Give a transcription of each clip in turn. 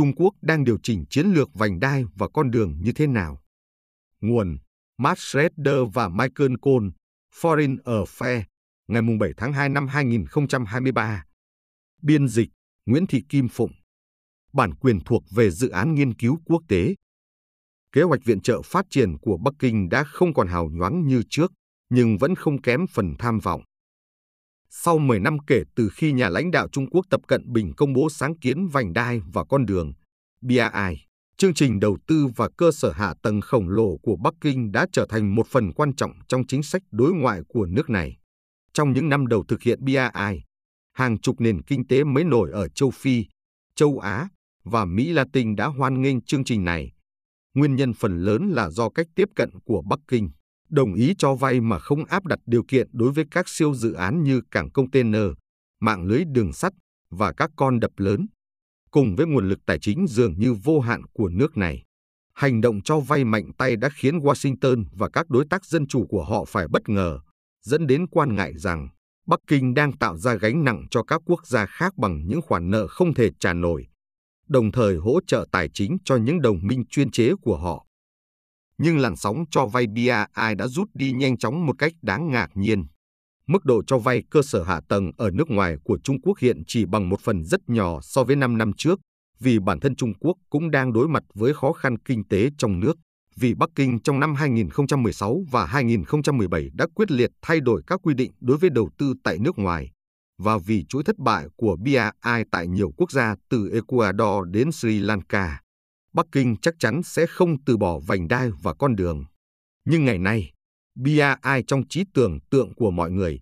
Trung Quốc đang điều chỉnh chiến lược vành đai và con đường như thế nào? Nguồn Matt Schroeder và Michael Cole, Foreign Affairs, ngày 7 tháng 2 năm 2023. Biên dịch Nguyễn Thị Kim Phụng. Bản quyền thuộc về dự án nghiên cứu quốc tế. Kế hoạch viện trợ phát triển của Bắc Kinh đã không còn hào nhoáng như trước, nhưng vẫn không kém phần tham vọng. Sau 10 năm kể từ khi nhà lãnh đạo Trung Quốc Tập Cận Bình công bố sáng kiến vành đai và con đường, BRI, chương trình đầu tư và cơ sở hạ tầng khổng lồ của Bắc Kinh đã trở thành một phần quan trọng trong chính sách đối ngoại của nước này. Trong những năm đầu thực hiện BRI, hàng chục nền kinh tế mới nổi ở châu Phi, châu Á và Mỹ Latin đã hoan nghênh chương trình này. Nguyên nhân phần lớn là do cách tiếp cận của Bắc Kinh đồng ý cho vay mà không áp đặt điều kiện đối với các siêu dự án như cảng container, mạng lưới đường sắt và các con đập lớn. Cùng với nguồn lực tài chính dường như vô hạn của nước này, hành động cho vay mạnh tay đã khiến Washington và các đối tác dân chủ của họ phải bất ngờ, dẫn đến quan ngại rằng Bắc Kinh đang tạo ra gánh nặng cho các quốc gia khác bằng những khoản nợ không thể trả nổi, đồng thời hỗ trợ tài chính cho những đồng minh chuyên chế của họ nhưng làn sóng cho vay BRI đã rút đi nhanh chóng một cách đáng ngạc nhiên. Mức độ cho vay cơ sở hạ tầng ở nước ngoài của Trung Quốc hiện chỉ bằng một phần rất nhỏ so với 5 năm trước, vì bản thân Trung Quốc cũng đang đối mặt với khó khăn kinh tế trong nước. Vì Bắc Kinh trong năm 2016 và 2017 đã quyết liệt thay đổi các quy định đối với đầu tư tại nước ngoài, và vì chuỗi thất bại của BRI tại nhiều quốc gia từ Ecuador đến Sri Lanka. Bắc Kinh chắc chắn sẽ không từ bỏ vành đai và con đường. Nhưng ngày nay, BRI trong trí tưởng tượng của mọi người,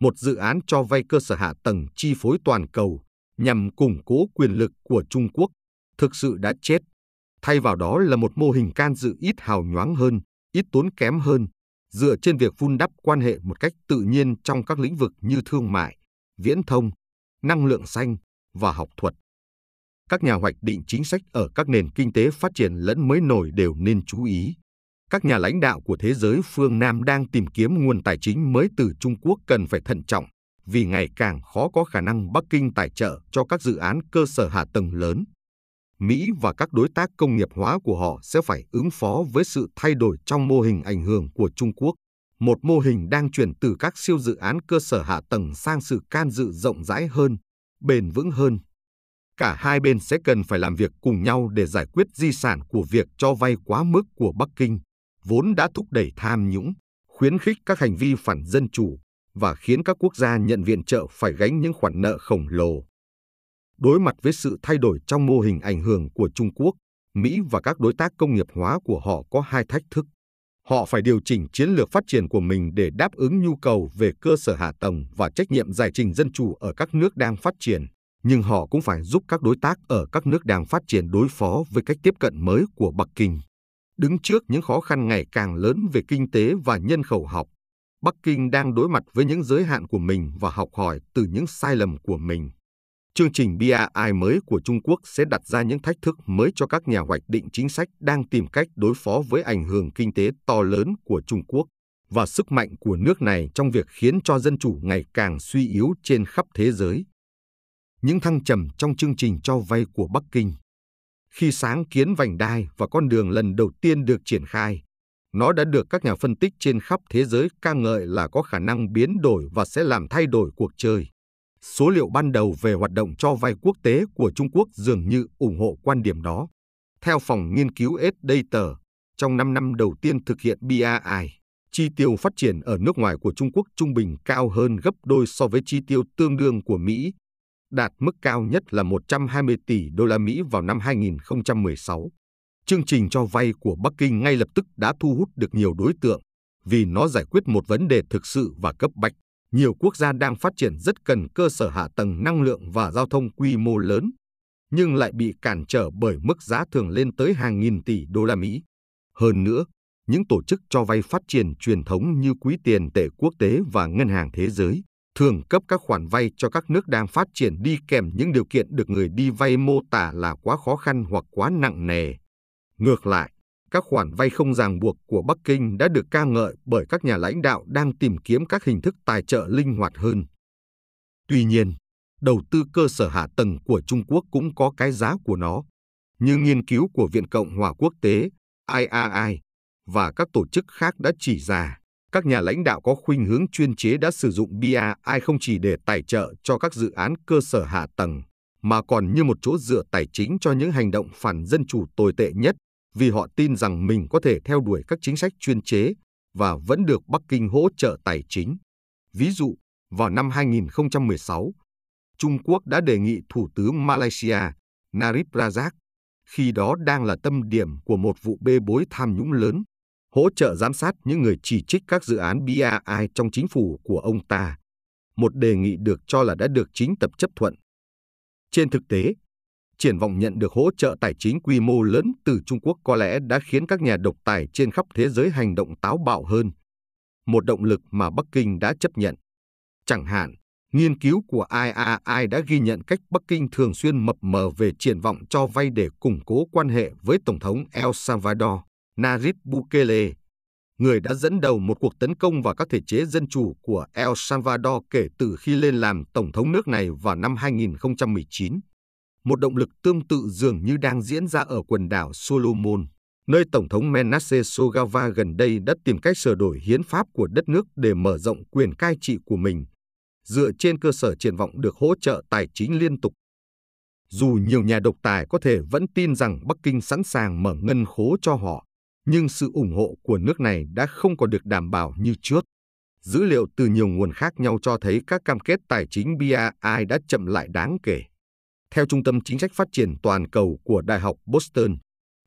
một dự án cho vay cơ sở hạ tầng chi phối toàn cầu nhằm củng cố quyền lực của Trung Quốc, thực sự đã chết. Thay vào đó là một mô hình can dự ít hào nhoáng hơn, ít tốn kém hơn, dựa trên việc vun đắp quan hệ một cách tự nhiên trong các lĩnh vực như thương mại, viễn thông, năng lượng xanh và học thuật các nhà hoạch định chính sách ở các nền kinh tế phát triển lẫn mới nổi đều nên chú ý. Các nhà lãnh đạo của thế giới phương Nam đang tìm kiếm nguồn tài chính mới từ Trung Quốc cần phải thận trọng, vì ngày càng khó có khả năng Bắc Kinh tài trợ cho các dự án cơ sở hạ tầng lớn. Mỹ và các đối tác công nghiệp hóa của họ sẽ phải ứng phó với sự thay đổi trong mô hình ảnh hưởng của Trung Quốc, một mô hình đang chuyển từ các siêu dự án cơ sở hạ tầng sang sự can dự rộng rãi hơn, bền vững hơn cả hai bên sẽ cần phải làm việc cùng nhau để giải quyết di sản của việc cho vay quá mức của Bắc Kinh, vốn đã thúc đẩy tham nhũng, khuyến khích các hành vi phản dân chủ và khiến các quốc gia nhận viện trợ phải gánh những khoản nợ khổng lồ. Đối mặt với sự thay đổi trong mô hình ảnh hưởng của Trung Quốc, Mỹ và các đối tác công nghiệp hóa của họ có hai thách thức. Họ phải điều chỉnh chiến lược phát triển của mình để đáp ứng nhu cầu về cơ sở hạ tầng và trách nhiệm giải trình dân chủ ở các nước đang phát triển nhưng họ cũng phải giúp các đối tác ở các nước đang phát triển đối phó với cách tiếp cận mới của Bắc Kinh. Đứng trước những khó khăn ngày càng lớn về kinh tế và nhân khẩu học, Bắc Kinh đang đối mặt với những giới hạn của mình và học hỏi từ những sai lầm của mình. Chương trình BRI mới của Trung Quốc sẽ đặt ra những thách thức mới cho các nhà hoạch định chính sách đang tìm cách đối phó với ảnh hưởng kinh tế to lớn của Trung Quốc và sức mạnh của nước này trong việc khiến cho dân chủ ngày càng suy yếu trên khắp thế giới những thăng trầm trong chương trình cho vay của Bắc Kinh. Khi sáng kiến vành đai và con đường lần đầu tiên được triển khai, nó đã được các nhà phân tích trên khắp thế giới ca ngợi là có khả năng biến đổi và sẽ làm thay đổi cuộc chơi. Số liệu ban đầu về hoạt động cho vay quốc tế của Trung Quốc dường như ủng hộ quan điểm đó. Theo phòng nghiên cứu S-Data, trong 5 năm đầu tiên thực hiện BRI, chi tiêu phát triển ở nước ngoài của Trung Quốc trung bình cao hơn gấp đôi so với chi tiêu tương đương của Mỹ đạt mức cao nhất là 120 tỷ đô la Mỹ vào năm 2016. Chương trình cho vay của Bắc Kinh ngay lập tức đã thu hút được nhiều đối tượng vì nó giải quyết một vấn đề thực sự và cấp bách. Nhiều quốc gia đang phát triển rất cần cơ sở hạ tầng năng lượng và giao thông quy mô lớn, nhưng lại bị cản trở bởi mức giá thường lên tới hàng nghìn tỷ đô la Mỹ. Hơn nữa, những tổ chức cho vay phát triển truyền thống như Quỹ tiền tệ quốc tế và Ngân hàng Thế giới thường cấp các khoản vay cho các nước đang phát triển đi kèm những điều kiện được người đi vay mô tả là quá khó khăn hoặc quá nặng nề. Ngược lại, các khoản vay không ràng buộc của Bắc Kinh đã được ca ngợi bởi các nhà lãnh đạo đang tìm kiếm các hình thức tài trợ linh hoạt hơn. Tuy nhiên, đầu tư cơ sở hạ tầng của Trung Quốc cũng có cái giá của nó. như nghiên cứu của Viện Cộng hòa Quốc tế, IRI, và các tổ chức khác đã chỉ ra, các nhà lãnh đạo có khuynh hướng chuyên chế đã sử dụng BRI không chỉ để tài trợ cho các dự án cơ sở hạ tầng, mà còn như một chỗ dựa tài chính cho những hành động phản dân chủ tồi tệ nhất, vì họ tin rằng mình có thể theo đuổi các chính sách chuyên chế và vẫn được Bắc Kinh hỗ trợ tài chính. Ví dụ, vào năm 2016, Trung Quốc đã đề nghị Thủ tướng Malaysia Narip Razak, khi đó đang là tâm điểm của một vụ bê bối tham nhũng lớn, hỗ trợ giám sát những người chỉ trích các dự án BRI trong chính phủ của ông ta. Một đề nghị được cho là đã được chính tập chấp thuận. Trên thực tế, triển vọng nhận được hỗ trợ tài chính quy mô lớn từ Trung Quốc có lẽ đã khiến các nhà độc tài trên khắp thế giới hành động táo bạo hơn. Một động lực mà Bắc Kinh đã chấp nhận. Chẳng hạn, nghiên cứu của IAI đã ghi nhận cách Bắc Kinh thường xuyên mập mờ về triển vọng cho vay để củng cố quan hệ với Tổng thống El Salvador, Nayib Bukele, người đã dẫn đầu một cuộc tấn công vào các thể chế dân chủ của El Salvador kể từ khi lên làm Tổng thống nước này vào năm 2019. Một động lực tương tự dường như đang diễn ra ở quần đảo Solomon, nơi Tổng thống Menace Sogava gần đây đã tìm cách sửa đổi hiến pháp của đất nước để mở rộng quyền cai trị của mình, dựa trên cơ sở triển vọng được hỗ trợ tài chính liên tục. Dù nhiều nhà độc tài có thể vẫn tin rằng Bắc Kinh sẵn sàng mở ngân khố cho họ, nhưng sự ủng hộ của nước này đã không còn được đảm bảo như trước. Dữ liệu từ nhiều nguồn khác nhau cho thấy các cam kết tài chính BRI đã chậm lại đáng kể. Theo Trung tâm Chính sách Phát triển Toàn cầu của Đại học Boston,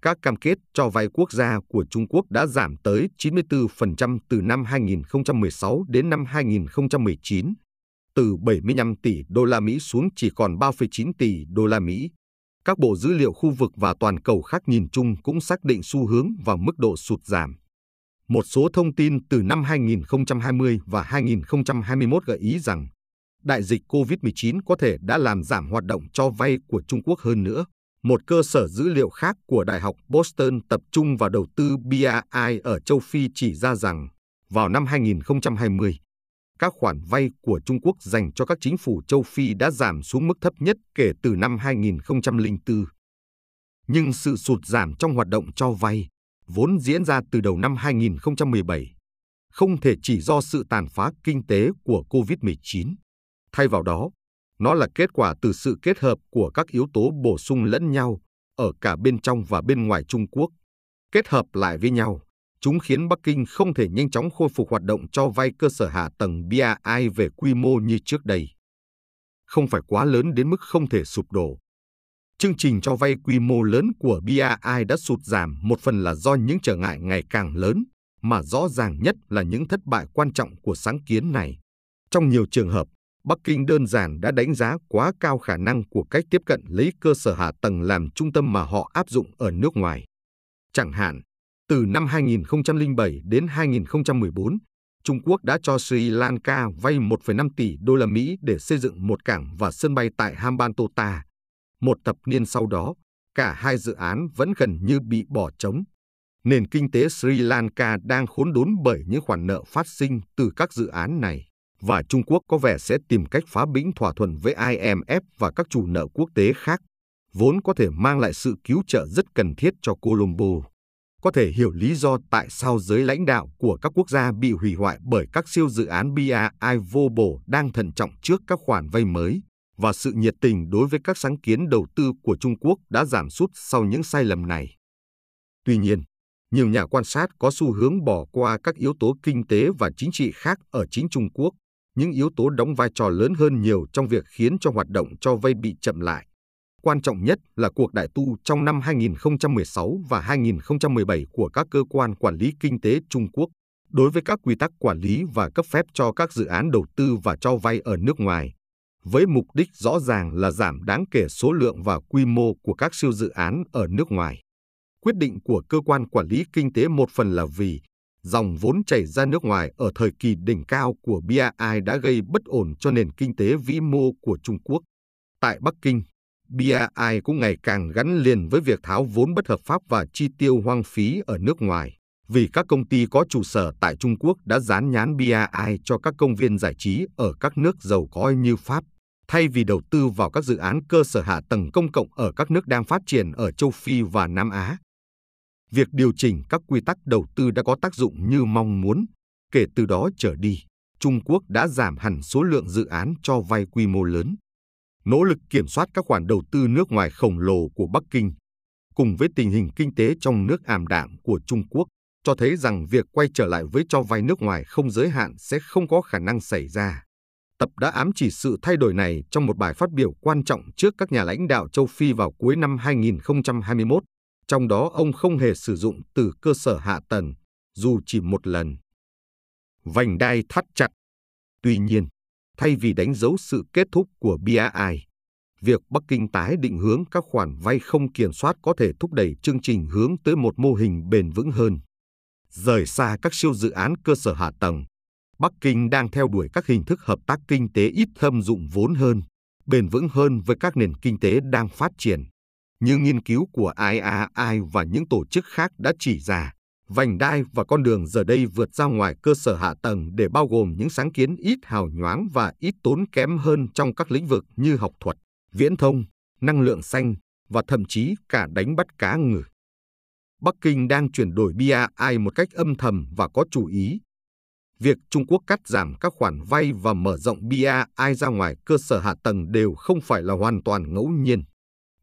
các cam kết cho vay quốc gia của Trung Quốc đã giảm tới 94% từ năm 2016 đến năm 2019, từ 75 tỷ đô la Mỹ xuống chỉ còn 3,9 tỷ đô la Mỹ. Các bộ dữ liệu khu vực và toàn cầu khác nhìn chung cũng xác định xu hướng và mức độ sụt giảm. Một số thông tin từ năm 2020 và 2021 gợi ý rằng đại dịch COVID-19 có thể đã làm giảm hoạt động cho vay của Trung Quốc hơn nữa. Một cơ sở dữ liệu khác của Đại học Boston tập trung vào đầu tư BRI ở châu Phi chỉ ra rằng vào năm 2020, các khoản vay của Trung Quốc dành cho các chính phủ châu Phi đã giảm xuống mức thấp nhất kể từ năm 2004. Nhưng sự sụt giảm trong hoạt động cho vay, vốn diễn ra từ đầu năm 2017, không thể chỉ do sự tàn phá kinh tế của COVID-19. Thay vào đó, nó là kết quả từ sự kết hợp của các yếu tố bổ sung lẫn nhau ở cả bên trong và bên ngoài Trung Quốc, kết hợp lại với nhau Chúng khiến Bắc Kinh không thể nhanh chóng khôi phục hoạt động cho vay cơ sở hạ tầng BRI về quy mô như trước đây. Không phải quá lớn đến mức không thể sụp đổ. Chương trình cho vay quy mô lớn của BRI đã sụt giảm một phần là do những trở ngại ngày càng lớn, mà rõ ràng nhất là những thất bại quan trọng của sáng kiến này. Trong nhiều trường hợp, Bắc Kinh đơn giản đã đánh giá quá cao khả năng của cách tiếp cận lấy cơ sở hạ tầng làm trung tâm mà họ áp dụng ở nước ngoài. Chẳng hạn, từ năm 2007 đến 2014, Trung Quốc đã cho Sri Lanka vay 1,5 tỷ đô la Mỹ để xây dựng một cảng và sân bay tại Hambantota. Một thập niên sau đó, cả hai dự án vẫn gần như bị bỏ trống. Nền kinh tế Sri Lanka đang khốn đốn bởi những khoản nợ phát sinh từ các dự án này, và Trung Quốc có vẻ sẽ tìm cách phá bĩnh thỏa thuận với IMF và các chủ nợ quốc tế khác, vốn có thể mang lại sự cứu trợ rất cần thiết cho Colombo có thể hiểu lý do tại sao giới lãnh đạo của các quốc gia bị hủy hoại bởi các siêu dự án BRI vô bổ đang thận trọng trước các khoản vay mới và sự nhiệt tình đối với các sáng kiến đầu tư của Trung Quốc đã giảm sút sau những sai lầm này. Tuy nhiên, nhiều nhà quan sát có xu hướng bỏ qua các yếu tố kinh tế và chính trị khác ở chính Trung Quốc, những yếu tố đóng vai trò lớn hơn nhiều trong việc khiến cho hoạt động cho vay bị chậm lại quan trọng nhất là cuộc đại tu trong năm 2016 và 2017 của các cơ quan quản lý kinh tế Trung Quốc đối với các quy tắc quản lý và cấp phép cho các dự án đầu tư và cho vay ở nước ngoài, với mục đích rõ ràng là giảm đáng kể số lượng và quy mô của các siêu dự án ở nước ngoài. Quyết định của cơ quan quản lý kinh tế một phần là vì dòng vốn chảy ra nước ngoài ở thời kỳ đỉnh cao của BRI đã gây bất ổn cho nền kinh tế vĩ mô của Trung Quốc. Tại Bắc Kinh, BRI cũng ngày càng gắn liền với việc tháo vốn bất hợp pháp và chi tiêu hoang phí ở nước ngoài, vì các công ty có trụ sở tại Trung Quốc đã dán nhãn BRI cho các công viên giải trí ở các nước giàu có như Pháp, thay vì đầu tư vào các dự án cơ sở hạ tầng công cộng ở các nước đang phát triển ở châu Phi và Nam Á. Việc điều chỉnh các quy tắc đầu tư đã có tác dụng như mong muốn. Kể từ đó trở đi, Trung Quốc đã giảm hẳn số lượng dự án cho vay quy mô lớn. Nỗ lực kiểm soát các khoản đầu tư nước ngoài khổng lồ của Bắc Kinh, cùng với tình hình kinh tế trong nước ảm đạm của Trung Quốc, cho thấy rằng việc quay trở lại với cho vay nước ngoài không giới hạn sẽ không có khả năng xảy ra. Tập đã ám chỉ sự thay đổi này trong một bài phát biểu quan trọng trước các nhà lãnh đạo châu Phi vào cuối năm 2021, trong đó ông không hề sử dụng từ cơ sở hạ tầng, dù chỉ một lần. Vành đai thắt chặt. Tuy nhiên, thay vì đánh dấu sự kết thúc của BRI, việc Bắc Kinh tái định hướng các khoản vay không kiểm soát có thể thúc đẩy chương trình hướng tới một mô hình bền vững hơn. Rời xa các siêu dự án cơ sở hạ tầng, Bắc Kinh đang theo đuổi các hình thức hợp tác kinh tế ít thâm dụng vốn hơn, bền vững hơn với các nền kinh tế đang phát triển. Như nghiên cứu của IAI và những tổ chức khác đã chỉ ra, vành đai và con đường giờ đây vượt ra ngoài cơ sở hạ tầng để bao gồm những sáng kiến ít hào nhoáng và ít tốn kém hơn trong các lĩnh vực như học thuật, viễn thông, năng lượng xanh và thậm chí cả đánh bắt cá ngừ. Bắc Kinh đang chuyển đổi BRI một cách âm thầm và có chủ ý Việc Trung Quốc cắt giảm các khoản vay và mở rộng BRI ra ngoài cơ sở hạ tầng đều không phải là hoàn toàn ngẫu nhiên.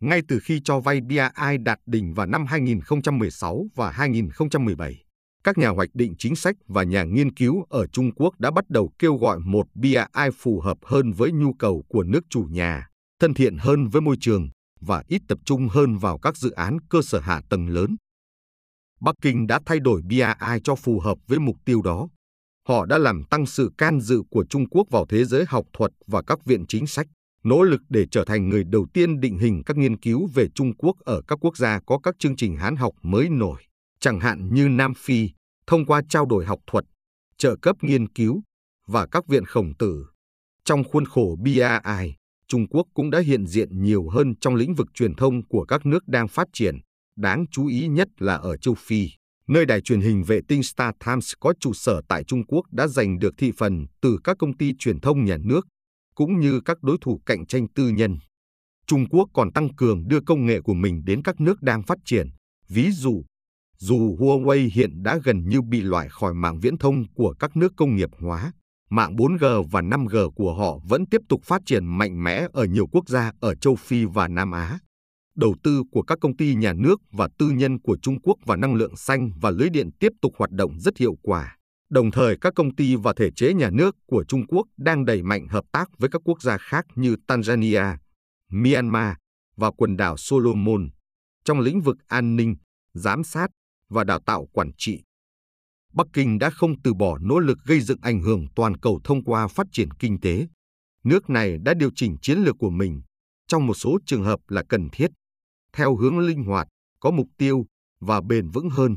Ngay từ khi cho vay BRI đạt đỉnh vào năm 2016 và 2017, các nhà hoạch định chính sách và nhà nghiên cứu ở Trung Quốc đã bắt đầu kêu gọi một BRI phù hợp hơn với nhu cầu của nước chủ nhà, thân thiện hơn với môi trường và ít tập trung hơn vào các dự án cơ sở hạ tầng lớn. Bắc Kinh đã thay đổi BRI cho phù hợp với mục tiêu đó. Họ đã làm tăng sự can dự của Trung Quốc vào thế giới học thuật và các viện chính sách, nỗ lực để trở thành người đầu tiên định hình các nghiên cứu về Trung Quốc ở các quốc gia có các chương trình hán học mới nổi, chẳng hạn như Nam Phi, thông qua trao đổi học thuật, trợ cấp nghiên cứu và các viện khổng tử. Trong khuôn khổ BRI, Trung Quốc cũng đã hiện diện nhiều hơn trong lĩnh vực truyền thông của các nước đang phát triển, đáng chú ý nhất là ở châu Phi nơi đài truyền hình vệ tinh Star Times có trụ sở tại Trung Quốc đã giành được thị phần từ các công ty truyền thông nhà nước, cũng như các đối thủ cạnh tranh tư nhân. Trung Quốc còn tăng cường đưa công nghệ của mình đến các nước đang phát triển. Ví dụ, dù Huawei hiện đã gần như bị loại khỏi mạng viễn thông của các nước công nghiệp hóa, mạng 4G và 5G của họ vẫn tiếp tục phát triển mạnh mẽ ở nhiều quốc gia ở châu Phi và Nam Á đầu tư của các công ty nhà nước và tư nhân của Trung Quốc vào năng lượng xanh và lưới điện tiếp tục hoạt động rất hiệu quả. Đồng thời, các công ty và thể chế nhà nước của Trung Quốc đang đẩy mạnh hợp tác với các quốc gia khác như Tanzania, Myanmar và quần đảo Solomon trong lĩnh vực an ninh, giám sát và đào tạo quản trị. Bắc Kinh đã không từ bỏ nỗ lực gây dựng ảnh hưởng toàn cầu thông qua phát triển kinh tế. Nước này đã điều chỉnh chiến lược của mình trong một số trường hợp là cần thiết theo hướng linh hoạt, có mục tiêu và bền vững hơn.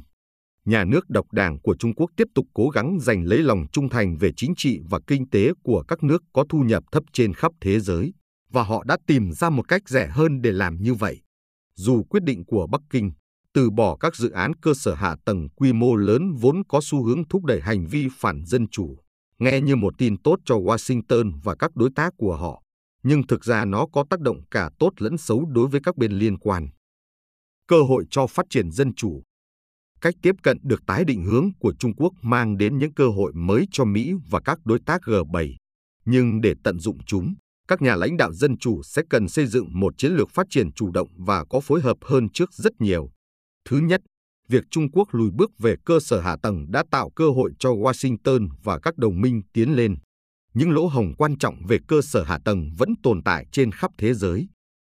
Nhà nước độc đảng của Trung Quốc tiếp tục cố gắng giành lấy lòng trung thành về chính trị và kinh tế của các nước có thu nhập thấp trên khắp thế giới, và họ đã tìm ra một cách rẻ hơn để làm như vậy. Dù quyết định của Bắc Kinh từ bỏ các dự án cơ sở hạ tầng quy mô lớn vốn có xu hướng thúc đẩy hành vi phản dân chủ, nghe như một tin tốt cho Washington và các đối tác của họ, nhưng thực ra nó có tác động cả tốt lẫn xấu đối với các bên liên quan. Cơ hội cho phát triển dân chủ Cách tiếp cận được tái định hướng của Trung Quốc mang đến những cơ hội mới cho Mỹ và các đối tác G7. Nhưng để tận dụng chúng, các nhà lãnh đạo dân chủ sẽ cần xây dựng một chiến lược phát triển chủ động và có phối hợp hơn trước rất nhiều. Thứ nhất, việc Trung Quốc lùi bước về cơ sở hạ tầng đã tạo cơ hội cho Washington và các đồng minh tiến lên những lỗ hổng quan trọng về cơ sở hạ tầng vẫn tồn tại trên khắp thế giới.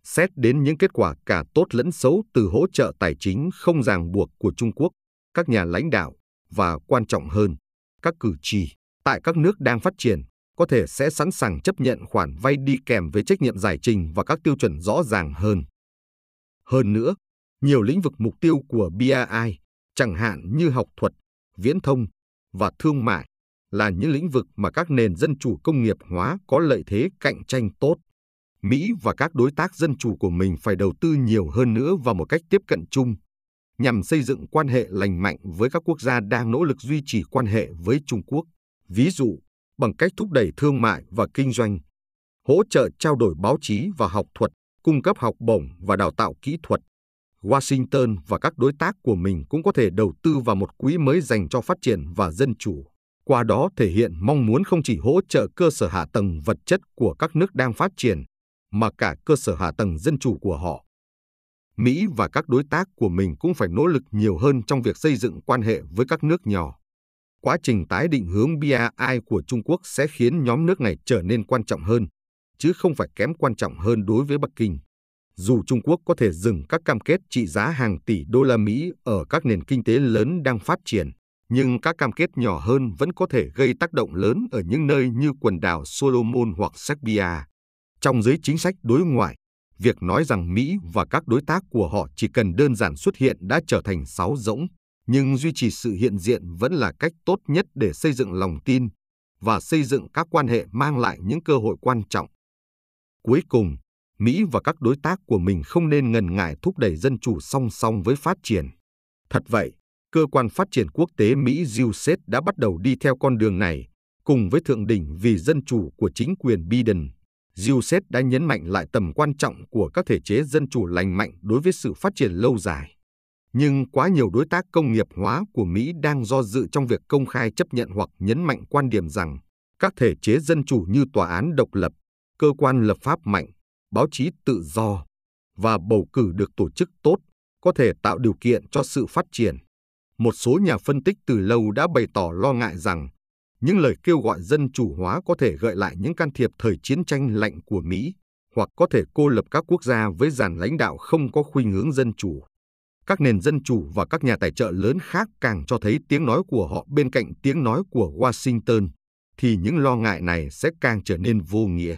Xét đến những kết quả cả tốt lẫn xấu từ hỗ trợ tài chính không ràng buộc của Trung Quốc, các nhà lãnh đạo và quan trọng hơn, các cử tri tại các nước đang phát triển có thể sẽ sẵn sàng chấp nhận khoản vay đi kèm với trách nhiệm giải trình và các tiêu chuẩn rõ ràng hơn. Hơn nữa, nhiều lĩnh vực mục tiêu của BRI, chẳng hạn như học thuật, viễn thông và thương mại, là những lĩnh vực mà các nền dân chủ công nghiệp hóa có lợi thế cạnh tranh tốt. Mỹ và các đối tác dân chủ của mình phải đầu tư nhiều hơn nữa vào một cách tiếp cận chung nhằm xây dựng quan hệ lành mạnh với các quốc gia đang nỗ lực duy trì quan hệ với Trung Quốc, ví dụ bằng cách thúc đẩy thương mại và kinh doanh, hỗ trợ trao đổi báo chí và học thuật, cung cấp học bổng và đào tạo kỹ thuật. Washington và các đối tác của mình cũng có thể đầu tư vào một quỹ mới dành cho phát triển và dân chủ, qua đó thể hiện mong muốn không chỉ hỗ trợ cơ sở hạ tầng vật chất của các nước đang phát triển, mà cả cơ sở hạ tầng dân chủ của họ. Mỹ và các đối tác của mình cũng phải nỗ lực nhiều hơn trong việc xây dựng quan hệ với các nước nhỏ. Quá trình tái định hướng BRI của Trung Quốc sẽ khiến nhóm nước này trở nên quan trọng hơn, chứ không phải kém quan trọng hơn đối với Bắc Kinh. Dù Trung Quốc có thể dừng các cam kết trị giá hàng tỷ đô la Mỹ ở các nền kinh tế lớn đang phát triển, nhưng các cam kết nhỏ hơn vẫn có thể gây tác động lớn ở những nơi như quần đảo Solomon hoặc Serbia. Trong giới chính sách đối ngoại, việc nói rằng Mỹ và các đối tác của họ chỉ cần đơn giản xuất hiện đã trở thành sáo rỗng, nhưng duy trì sự hiện diện vẫn là cách tốt nhất để xây dựng lòng tin và xây dựng các quan hệ mang lại những cơ hội quan trọng. Cuối cùng, Mỹ và các đối tác của mình không nên ngần ngại thúc đẩy dân chủ song song với phát triển. Thật vậy, cơ quan phát triển quốc tế Mỹ USAID đã bắt đầu đi theo con đường này, cùng với thượng đỉnh vì dân chủ của chính quyền Biden. USAID đã nhấn mạnh lại tầm quan trọng của các thể chế dân chủ lành mạnh đối với sự phát triển lâu dài. Nhưng quá nhiều đối tác công nghiệp hóa của Mỹ đang do dự trong việc công khai chấp nhận hoặc nhấn mạnh quan điểm rằng các thể chế dân chủ như tòa án độc lập, cơ quan lập pháp mạnh, báo chí tự do và bầu cử được tổ chức tốt có thể tạo điều kiện cho sự phát triển. Một số nhà phân tích từ lâu đã bày tỏ lo ngại rằng những lời kêu gọi dân chủ hóa có thể gợi lại những can thiệp thời chiến tranh lạnh của Mỹ hoặc có thể cô lập các quốc gia với dàn lãnh đạo không có khuynh hướng dân chủ. Các nền dân chủ và các nhà tài trợ lớn khác càng cho thấy tiếng nói của họ bên cạnh tiếng nói của Washington, thì những lo ngại này sẽ càng trở nên vô nghĩa.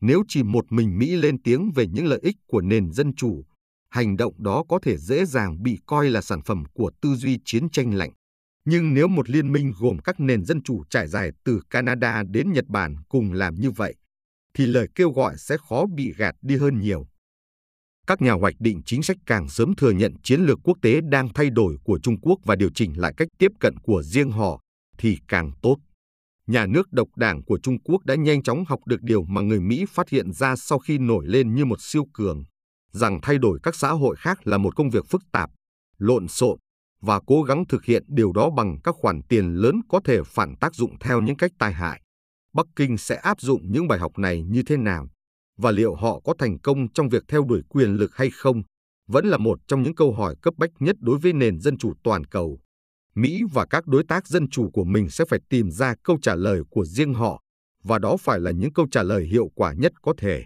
Nếu chỉ một mình Mỹ lên tiếng về những lợi ích của nền dân chủ, hành động đó có thể dễ dàng bị coi là sản phẩm của tư duy chiến tranh lạnh. Nhưng nếu một liên minh gồm các nền dân chủ trải dài từ Canada đến Nhật Bản cùng làm như vậy, thì lời kêu gọi sẽ khó bị gạt đi hơn nhiều. Các nhà hoạch định chính sách càng sớm thừa nhận chiến lược quốc tế đang thay đổi của Trung Quốc và điều chỉnh lại cách tiếp cận của riêng họ, thì càng tốt nhà nước độc đảng của Trung Quốc đã nhanh chóng học được điều mà người Mỹ phát hiện ra sau khi nổi lên như một siêu cường, rằng thay đổi các xã hội khác là một công việc phức tạp, lộn xộn và cố gắng thực hiện điều đó bằng các khoản tiền lớn có thể phản tác dụng theo những cách tai hại. Bắc Kinh sẽ áp dụng những bài học này như thế nào và liệu họ có thành công trong việc theo đuổi quyền lực hay không vẫn là một trong những câu hỏi cấp bách nhất đối với nền dân chủ toàn cầu. Mỹ và các đối tác dân chủ của mình sẽ phải tìm ra câu trả lời của riêng họ, và đó phải là những câu trả lời hiệu quả nhất có thể.